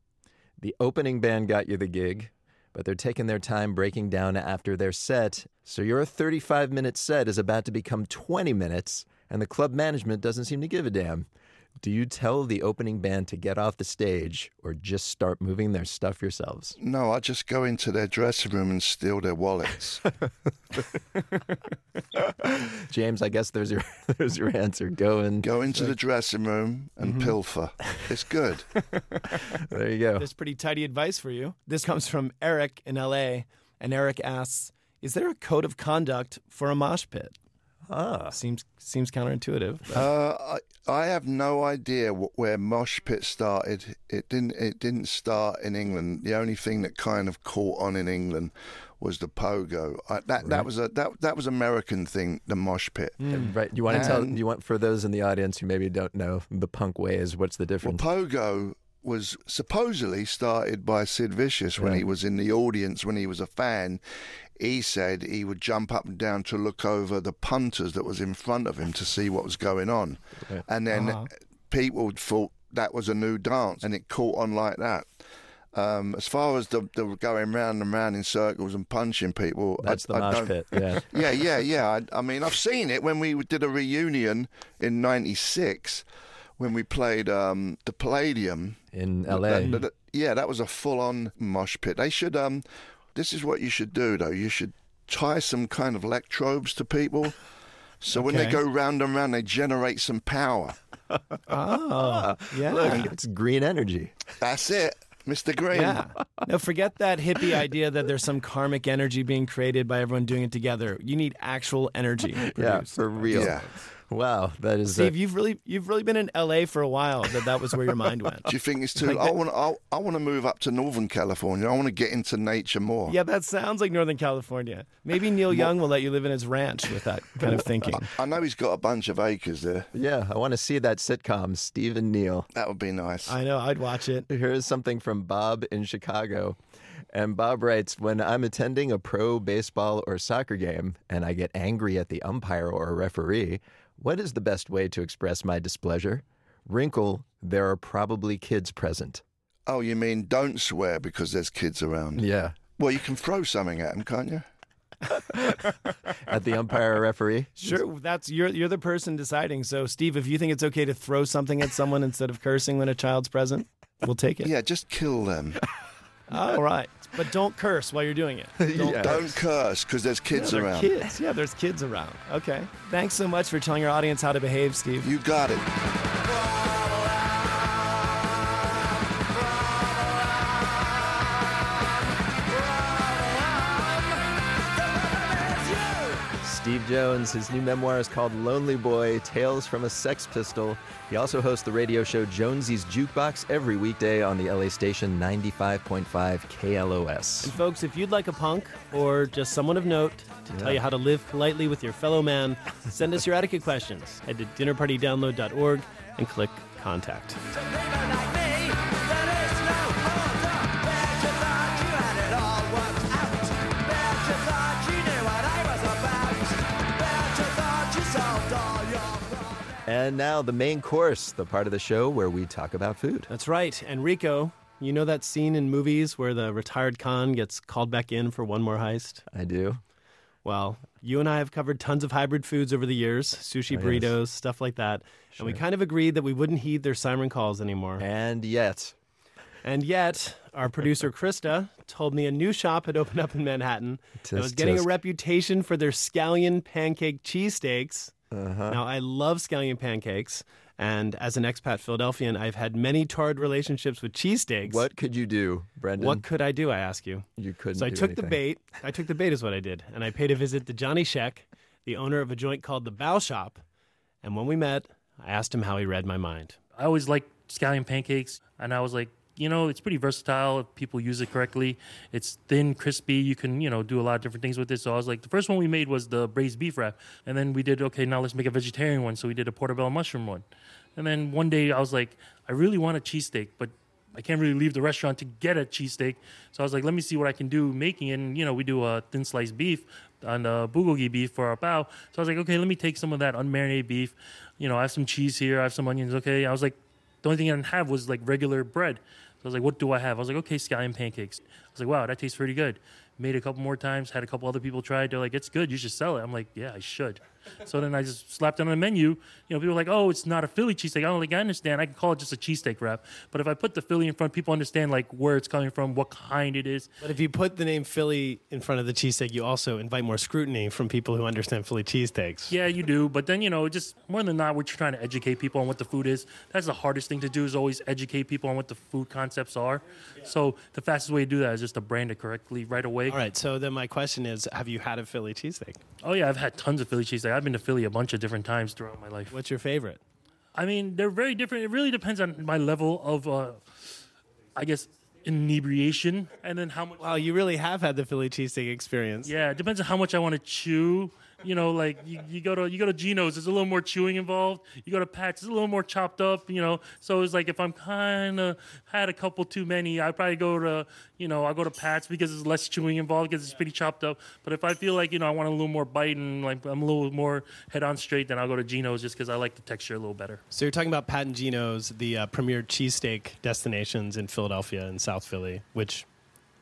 Speaker 1: The opening band got you the gig, but they're taking their time breaking down after their set. So your 35 minute set is about to become 20 minutes, and the club management doesn't seem to give a damn. Do you tell the opening band to get off the stage or just start moving their stuff yourselves?
Speaker 14: No, I just go into their dressing room and steal their wallets.
Speaker 1: James, I guess there's your there's your answer. Go and
Speaker 14: go into the dressing room and
Speaker 3: Mhm.
Speaker 14: pilfer. It's good.
Speaker 1: there you go.
Speaker 3: There's pretty tidy advice for you. This comes from Eric in LA, and Eric asks, "Is there a code of conduct for a mosh pit?"
Speaker 1: Ah,
Speaker 3: seems seems counterintuitive.
Speaker 14: Uh, I I have no idea wh- where Mosh Pit started. It didn't. It didn't start in England. The only thing that kind of caught on in England was the pogo. I, that
Speaker 1: Right.
Speaker 14: that was a that that was American thing. The Mosh Pit.
Speaker 1: Right. You want to tell you want for those in the audience who maybe don't know the punk ways, what's the difference?
Speaker 14: Well,
Speaker 1: difference?
Speaker 14: pogo was supposedly started by Sid Vicious when
Speaker 1: Right.
Speaker 14: he was in the audience when he was a fan. He said he would jump up and down to look over the punters that was in front of him to see what was going on,
Speaker 1: Right.
Speaker 14: and then
Speaker 3: Uh-huh.
Speaker 14: people thought that was a new dance, and it caught on like that. Um, as far as the, the going round and round in circles and punching people, I-
Speaker 1: That's the
Speaker 14: I
Speaker 1: mosh
Speaker 14: don't-
Speaker 1: pit, yeah.
Speaker 14: yeah, yeah, yeah. I, I mean, I've seen it when we did a reunion in '96 when we played um, the Palladium
Speaker 1: in LA.
Speaker 14: that- that- yeah, that was a full-on mosh pit. They should. Um, this is what you should do, though. You should tie some kind of electrodes to people, so when they go round and round, they generate some power.
Speaker 3: oh, yeah.
Speaker 1: Look, it's green energy.
Speaker 14: That's it, Mr. Green.
Speaker 3: Yeah. No, forget that hippie idea that there's some karmic energy being created by everyone doing it together. You need actual energy.
Speaker 1: Yeah, for real.
Speaker 14: Yeah.
Speaker 1: Wow, that is.
Speaker 3: Steve,
Speaker 1: uh,
Speaker 3: you've really you've really been in LA for a while. That that was where your mind went.
Speaker 14: Do you think it's too? I want. I, I want to move up to Northern California. I want to get into nature more.
Speaker 3: Yeah, that sounds like Northern California. Maybe Neil Young will let you live in his ranch with that kind of thinking.
Speaker 14: I know he's got a bunch of acres there.
Speaker 1: yeah, I want to see that sitcom, Steve and Neil.
Speaker 14: That would be nice.
Speaker 3: I know, I'd watch it.
Speaker 1: Here's something from Bob in Chicago. And Bob writes When I'm attending a pro baseball or soccer game and I get angry at the umpire or referee, what is the best way to express my displeasure? Wrinkle, there are probably kids present.
Speaker 14: Oh, you mean don't swear because there's kids around?
Speaker 1: Yeah.
Speaker 14: Well, you can throw something at them, can't you?
Speaker 1: At the umpire or referee?
Speaker 3: Sure, that's you're you're the person deciding. So, Steve, if you think it's okay to throw something at someone instead of cursing when a child's present, we'll take it.
Speaker 14: Yeah, just kill them.
Speaker 3: Uh, All right, but don't curse while you're doing it. Don't
Speaker 1: Yeah.
Speaker 14: Don't curse because there's kids
Speaker 3: Yeah,
Speaker 14: around.
Speaker 3: Kids, yeah, there's kids around. Okay, thanks so much for telling your audience how to behave, Steve.
Speaker 14: You got it.
Speaker 1: Steve Jones, his new memoir is called Lonely Boy Tales from a Sex Pistol. He also hosts the radio show Jonesy's Jukebox every weekday on the LA station 95.5 KLOS.
Speaker 3: And folks, if you'd like a punk or just someone of note to tell you how to live politely with your fellow man, send us your etiquette questions. Head to dinnerpartydownload.org and click contact.
Speaker 1: And now the main course, the part of the show where we talk about food.
Speaker 3: That's right. Enrico, you know that scene in movies where the retired con gets called back in for one more heist?
Speaker 1: I do.
Speaker 3: Well, you and I have covered tons of hybrid foods over the years sushi,
Speaker 1: Oh, yes.
Speaker 3: burritos, stuff like that. And we kind of agreed that we wouldn't heed their siren calls anymore.
Speaker 1: And yet,
Speaker 3: And yet, our producer Krista told me a new shop had opened up in Manhattan that
Speaker 1: Tisk,
Speaker 3: was getting a reputation for their scallion pancake cheesesteaks.
Speaker 1: Uh-huh.
Speaker 3: Now, I love scallion pancakes, And as an expat Philadelphian, I've had many torrid relationships with cheesesteaks.
Speaker 1: What could you do, Brendan?
Speaker 3: What could I do? I ask you.
Speaker 1: You couldn't.
Speaker 3: So I
Speaker 1: do
Speaker 3: took the bait. I took the bait is what I did, and I paid a visit to Johnny Sheck, the owner of a joint called the Bao Shop. And when we met, I asked him how he read my mind.
Speaker 15: I always liked scallion pancakes, and I was like, you know, it's pretty versatile if people use it correctly. It's thin, crispy. You can, you know, do a lot of different things with it. So I was like, the first one we made was the braised beef wrap, and then we did okay. Now let's make a vegetarian one. So we did a portobello mushroom one, and then one day I was like, I really want a cheesesteak, but I can't really leave the restaurant to get a cheesesteak. So I was like, let me see what I can do making it. And, you know, we do a thin sliced beef on the bulgogi beef for our bao. So I was like, okay, let me take some of that unmarinated beef. You know, I have some cheese here, I have some onions. Okay. I was like, the only thing I didn't have was like regular bread. So I was like, what do I have? I was like, okay, scallion pancakes. I was like, wow, that tastes pretty good. Made a couple more times, had a couple other people try it. They're like, it's good, you should sell it. I'm like, yeah, I should. So then I just slapped it on the menu. You know, people are like, oh, it's not a Philly cheesesteak. I don't like, I understand. I can call it just a cheesesteak wrap. But if I put the Philly in front, people understand like where it's coming from, what kind it is.
Speaker 3: But if you put the name Philly in front of the cheesesteak, you also invite more scrutiny from people who understand Philly cheesesteaks.
Speaker 15: Yeah, you do. But then, you know, just more than not, we're trying to educate people on what the food is. That's the hardest thing to do is always educate people on what the food concepts are. So the fastest way to do that is just to brand it correctly right away.
Speaker 3: All right. So then my question is, have you had a Philly cheesesteak?
Speaker 15: Oh, yeah, I've had tons of Philly cheesesteak. I've been to Philly a bunch of different times throughout my life.
Speaker 3: What's your favorite?
Speaker 15: I mean, they're very different. It really depends on my level of, uh, I guess, inebriation and then how much.
Speaker 3: Wow, you really have had the Philly cheesesteak experience.
Speaker 15: Yeah, it depends on how much I want to chew. You know, like you, you go to you go to Geno's, there's a little more chewing involved. You go to Pat's, it's a little more chopped up. You know, so it's like if I'm kind of had a couple too many, I probably go to you know I go to Pat's because there's less chewing involved because it's pretty chopped up. But if I feel like you know I want a little more bite and like I'm a little more head on straight, then I'll go to Geno's just because I like the texture a little better.
Speaker 3: So you're talking about Pat and Geno's, the uh, premier cheesesteak destinations in Philadelphia and South Philly, which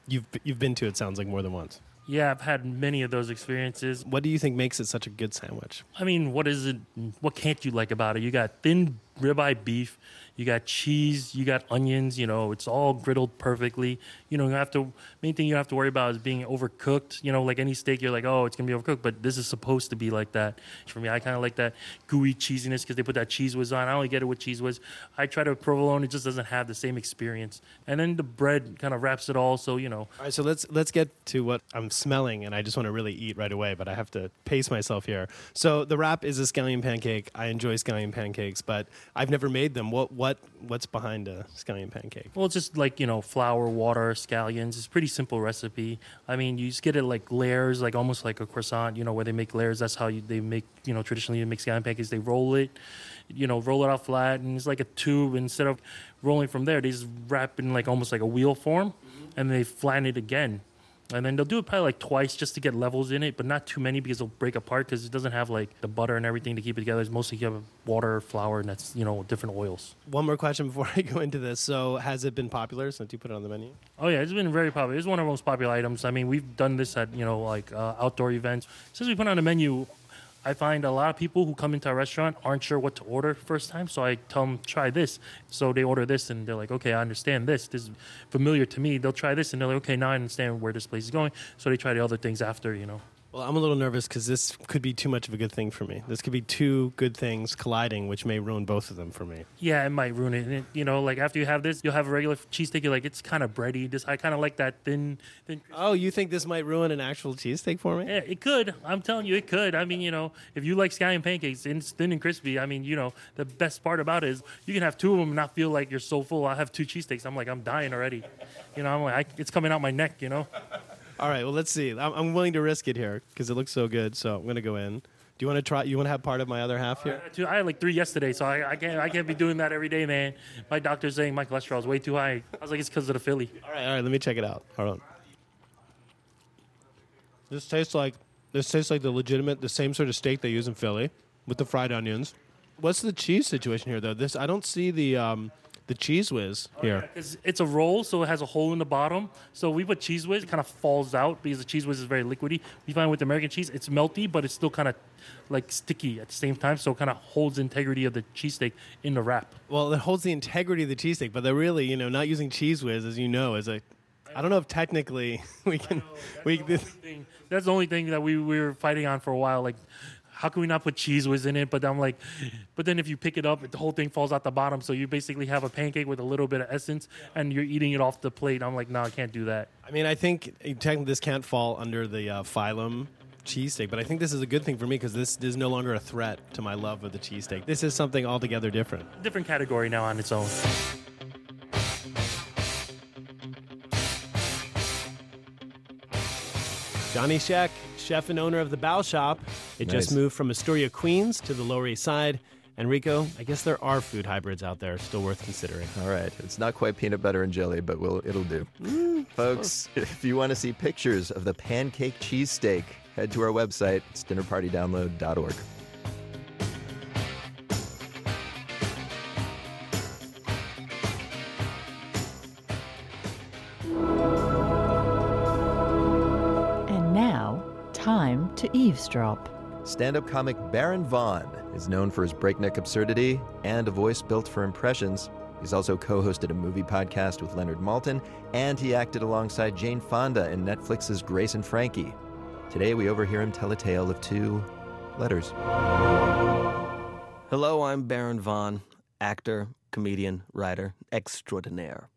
Speaker 3: you've you've been to. It sounds like more than once.
Speaker 15: Yeah, I've had many of those experiences.
Speaker 3: What do you think makes it such a good sandwich?
Speaker 15: I mean, what is it? What can't you like about it? You got thin ribeye beef, you got cheese, you got onions. You know, it's all griddled perfectly. You know, you have to. Main thing you have to worry about is being overcooked. You know, like any steak, you're like, oh, it's gonna be overcooked, but this is supposed to be like that. For me, I kind of like that gooey cheesiness because they put that Cheez Whiz on. I only get it with Cheez Whiz. I try to provolone; it just doesn't have the same experience. And then the bread kind of wraps it all. So you know,
Speaker 3: All right, so let's let's get to what I'm smelling, and I just want to really eat right away, but I have to pace myself here. So the wrap is a scallion pancake. I enjoy scallion pancakes, but I've never made them. What what what's behind a scallion pancake?
Speaker 15: Well, it's just like you know, flour, water, scallions. It's a pretty simple recipe. I mean, you just get it like layers, like almost like a croissant. You know, where they make layers. That's how you, they make. You know, traditionally they make scallion pancakes. They roll it, you know, roll it out flat, and it's like a tube. Instead of rolling from there, they just wrap in like almost like a wheel form, mm-hmm. and they flatten it again. And then they'll do it probably like twice just to get levels in it, but not too many because it'll break apart because it doesn't have like the butter and everything to keep it together. It's mostly you have water, flour, and that's you know different oils.
Speaker 3: One more question before I go into this. So has it been popular since you put it on the menu?
Speaker 15: Oh yeah, it's been very popular. It's one of our most popular items. I mean, we've done this at you know like uh, outdoor events. Since we put it on the menu, I find a lot of people who come into a restaurant aren't sure what to order first time. So I tell them try this. So they order this and they're like, okay, I understand this. This is familiar to me. They'll try this and they're like, okay, now I understand where this place is going. So they try the other things after, you know.
Speaker 3: Well, I'm a little nervous because this could be too much of a good thing for me. This could be two good things colliding, which may ruin both of them for me.
Speaker 15: Yeah, it might ruin it. It- You know, like after you have this, you'll have a regular cheesesteak. You're like, it's kind of bready. This I kind of like that thin, thin.
Speaker 3: Oh, you think this might ruin an actual cheesesteak for me?
Speaker 15: Yeah, it could. I'm telling you, it could. I mean, you know, if you like scallion pancakes and it's thin and crispy, I mean, you know, the best part about it is you can have two of them and not feel like you're so full. I have two cheesesteaks. I'm like, I'm dying already. You know, I'm like, I, it's coming out my neck. You know.
Speaker 3: All right, well, let's see. I'm, I'm willing to risk it here because it looks so good. So I'm going to go in. Do you want to try? You want to have part of my other half here?
Speaker 15: Two- I had like three yesterday, so I, I can't. I can't be doing that every day, man. My doctor's saying my cholesterol is way too high. I was like, it's because of the Philly.
Speaker 3: All right, all right. Let me check it out. Hold on. This tastes like this tastes like the legitimate, the same sort of steak they use in Philly with the fried onions. What's the cheese situation here, though? This I don't see the um, the Cheez Whiz oh, here.
Speaker 15: It's, it's a roll, so it has a hole in the bottom. So we put Cheez Whiz, it kind of falls out because the Cheez Whiz is very liquidy. We find with American cheese, it's melty, but it's still kind of like sticky at the same time. So it kind of holds the integrity of the cheesesteak in the wrap.
Speaker 3: Well, it holds the integrity of the cheesesteak, but they're really, you know, not using Cheez Whiz, as you know, is a. I don't know if technically we can. We this,
Speaker 15: thing. That's the only thing that we, we were fighting on for a while. Like, how can we not put Cheez Whiz in it? But I'm like, but then if you pick it up, the whole thing falls out the bottom. So you basically have a pancake with a little bit of essence, and you're eating it off the plate. I'm like, no, I can't do that.
Speaker 3: I mean, I think uh, technically this can't fall under the uh, phylum cheesesteak, but I think this is a good thing for me because this is no longer a threat to my love of the cheesesteak. This is something altogether different.
Speaker 15: Different category now on its own.
Speaker 3: Johnny Sheck, chef and owner of the Bao Shop. It just moved from Astoria, Queens to the Lower East Side. Enrico, I guess there are food hybrids out there still worth considering.
Speaker 1: All right. It's not quite peanut butter and jelly, but we'll, it'll do. Mm, Folks, if you want to see pictures of the pancake cheesesteak, head to our website. It's dinnerpartydownload.org.
Speaker 16: eavesdrop.
Speaker 1: Stand up comic Baron Vaughn is known for his breakneck absurdity and a voice built for impressions. He's also co hosted a movie podcast with Leonard Maltin, and he acted alongside Jane Fonda in Netflix's Grace and Frankie. Today, we overhear him tell a tale of two letters.
Speaker 17: Hello, I'm Baron Vaughn, actor, comedian, writer, extraordinaire.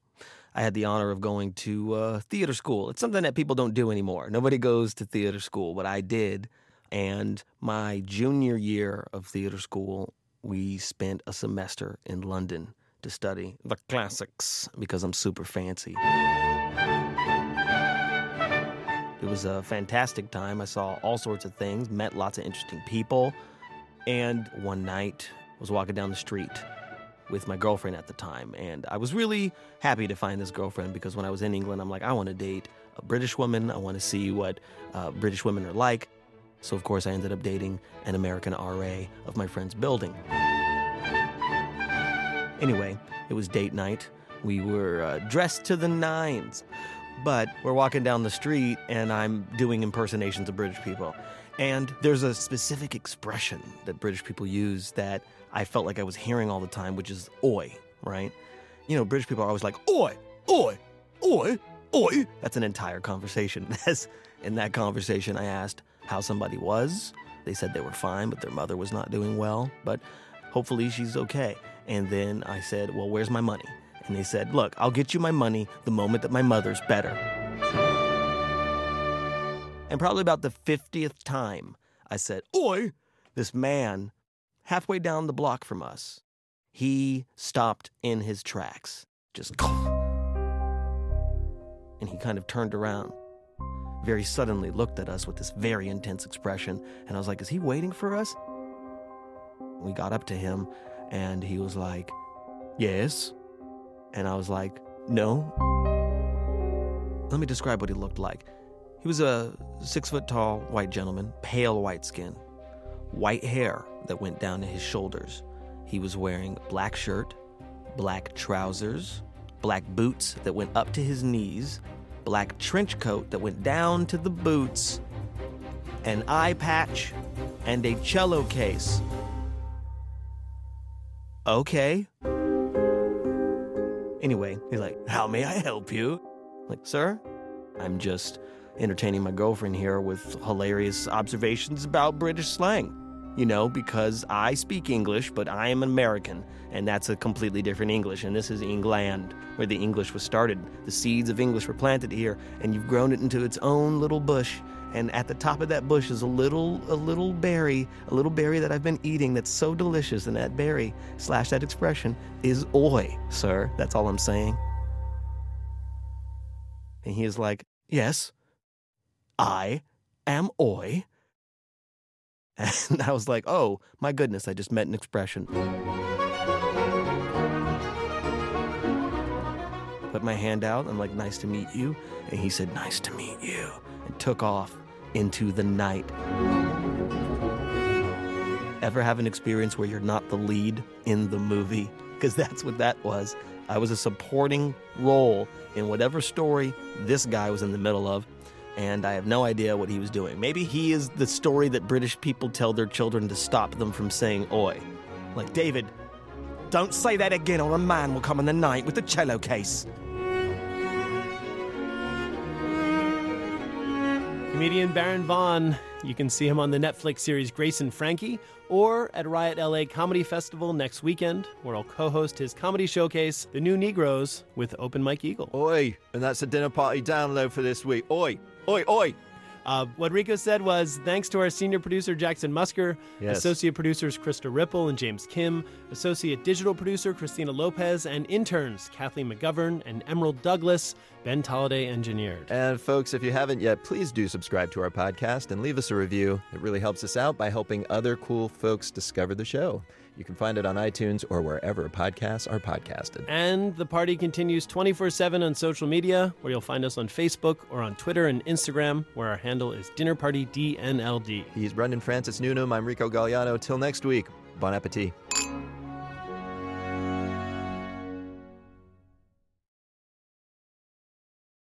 Speaker 17: I had the honor of going to uh, theater school. It's something that people don't do anymore. Nobody goes to theater school, but I did. And my junior year of theater school, we spent a semester in London to study the classics because I'm super fancy. It was a fantastic time. I saw all sorts of things, met lots of interesting people. And one night, was walking down the street with my girlfriend at the time. And I was really happy to find this girlfriend because when I was in England, I'm like, I want to date a British woman. I want to see what uh, British women are like. So, of course, I ended up dating an American RA of my friend's building. Anyway, it was date night. We were uh, dressed to the nines. But we're walking down the street and I'm doing impersonations of British people. And there's a specific expression that British people use that I felt like I was hearing all the time, which is oi, right? You know, British people are always like, oi, oi, oi, oi. That's an entire conversation. In that conversation, I asked how somebody was. They said they were fine, but their mother was not doing well. But hopefully she's okay. And then I said, well, where's my money? And they said, look, I'll get you my money the moment that my mother's better. And probably about the 50th time, I said, Oi! This man, halfway down the block from us, he stopped in his tracks. Just. And he kind of turned around, very suddenly looked at us with this very intense expression. And I was like, Is he waiting for us? We got up to him, and he was like, Yes. And I was like, No. Let me describe what he looked like. He was a six foot tall white gentleman, pale white skin, white hair that went down to his shoulders. He was wearing black shirt, black trousers, black boots that went up to his knees, black trench coat that went down to the boots, an eye patch, and a cello case. Okay. Anyway, he's like, How may I help you? Like, sir, I'm just entertaining my girlfriend here with hilarious observations about British slang. You know, because I speak English, but I am American, and that's a completely different English, and this is England, where the English was started. The seeds of English were planted here, and you've grown it into its own little bush. And at the top of that bush is a little, a little berry, a little berry that I've been eating that's so delicious, and that berry slash that expression is oi, sir. That's all I'm saying. And he is like, Yes, I am Oi. And I was like, Oh, my goodness, I just met an expression. Put my hand out. I'm like, Nice to meet you. And he said, Nice to meet you. And took off into the night. Ever have an experience where you're not the lead in the movie? Because that's what that was. I was a supporting role in whatever story this guy was in the middle of, and I have no idea what he was doing. Maybe he is the story that British people tell their children to stop them from saying oi. Like, David, don't say that again, or a man will come in the night with a cello case.
Speaker 3: Comedian Baron Vaughn. You can see him on the Netflix series Grace and Frankie or at Riot LA Comedy Festival next weekend, where I'll co host his comedy showcase, The New Negroes, with Open Mike Eagle.
Speaker 1: Oi, and that's a dinner party download for this week. Oi, oi, oi.
Speaker 3: Uh, what Rico said was thanks to our senior producer, Jackson Musker,
Speaker 1: Yes.
Speaker 3: associate producers, Krista Ripple and James Kim, associate digital producer, Christina Lopez, and interns, Kathleen McGovern and Emerald Douglas. Ben Tolliday engineered.
Speaker 1: And folks, if you haven't yet, please do subscribe to our podcast and leave us a review. It really helps us out by helping other cool folks discover the show. You can find it on iTunes or wherever podcasts are podcasted.
Speaker 3: And the party continues 24 7 on social media, where you'll find us on Facebook or on Twitter and Instagram, where our handle is Dinner Party DNLD.
Speaker 1: He's Brendan Francis Noonan. I'm Rico Gagliano. Till next week, bon appetit.